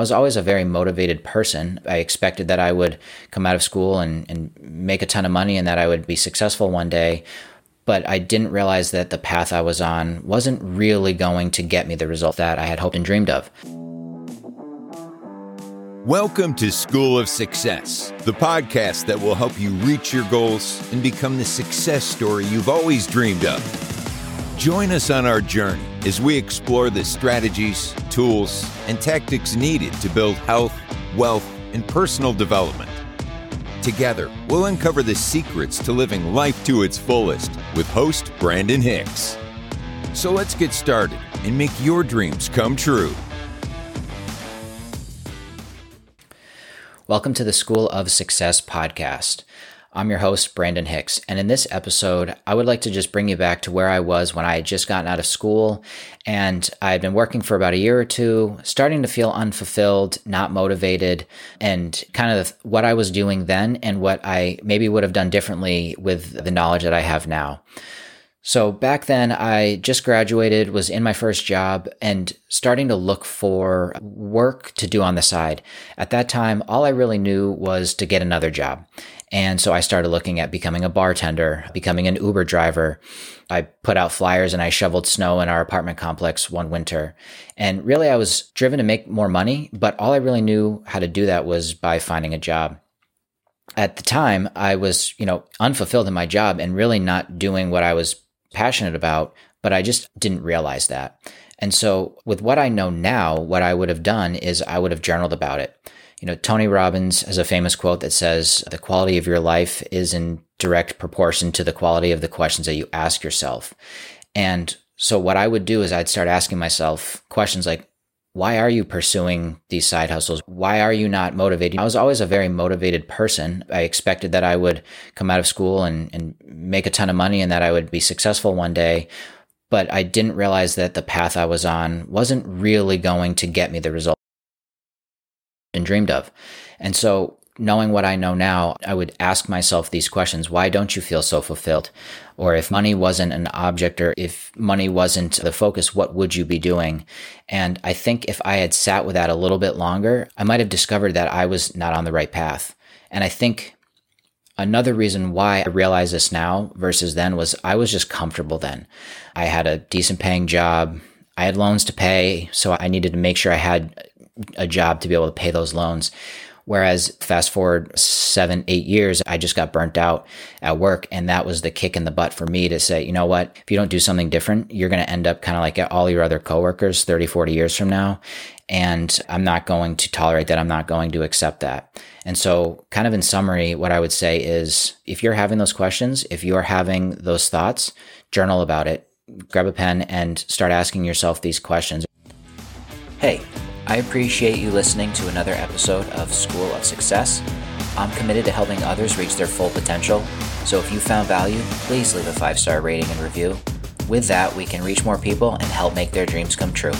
I was always a very motivated person. I expected that I would come out of school and, and make a ton of money and that I would be successful one day. But I didn't realize that the path I was on wasn't really going to get me the result that I had hoped and dreamed of. Welcome to School of Success, the podcast that will help you reach your goals and become the success story you've always dreamed of. Join us on our journey as we explore the strategies, tools, and tactics needed to build health, wealth, and personal development. Together, we'll uncover the secrets to living life to its fullest with host Brandon Hicks. So let's get started and make your dreams come true. Welcome to the School of Success podcast. I'm your host, Brandon Hicks. And in this episode, I would like to just bring you back to where I was when I had just gotten out of school and I had been working for about a year or two, starting to feel unfulfilled, not motivated, and kind of what I was doing then and what I maybe would have done differently with the knowledge that I have now. So back then, I just graduated, was in my first job, and starting to look for work to do on the side. At that time, all I really knew was to get another job. And so I started looking at becoming a bartender, becoming an Uber driver. I put out flyers and I shoveled snow in our apartment complex one winter. And really, I was driven to make more money, but all I really knew how to do that was by finding a job. At the time, I was, you know, unfulfilled in my job and really not doing what I was passionate about, but I just didn't realize that. And so, with what I know now, what I would have done is I would have journaled about it. You know, Tony Robbins has a famous quote that says, The quality of your life is in direct proportion to the quality of the questions that you ask yourself. And so, what I would do is I'd start asking myself questions like, why are you pursuing these side hustles? Why are you not motivated? I was always a very motivated person. I expected that I would come out of school and, and make a ton of money and that I would be successful one day. But I didn't realize that the path I was on wasn't really going to get me the result and dreamed of. And so, knowing what I know now, I would ask myself these questions Why don't you feel so fulfilled? Or if money wasn't an object or if money wasn't the focus, what would you be doing? And I think if I had sat with that a little bit longer, I might have discovered that I was not on the right path. And I think Another reason why I realize this now versus then was I was just comfortable then. I had a decent paying job. I had loans to pay, so I needed to make sure I had a job to be able to pay those loans. Whereas fast forward seven, eight years, I just got burnt out at work. And that was the kick in the butt for me to say, you know what? If you don't do something different, you're going to end up kind of like all your other coworkers 30, 40 years from now. And I'm not going to tolerate that. I'm not going to accept that. And so, kind of in summary, what I would say is if you're having those questions, if you're having those thoughts, journal about it, grab a pen and start asking yourself these questions. Hey, I appreciate you listening to another episode of School of Success. I'm committed to helping others reach their full potential, so if you found value, please leave a five star rating and review. With that, we can reach more people and help make their dreams come true.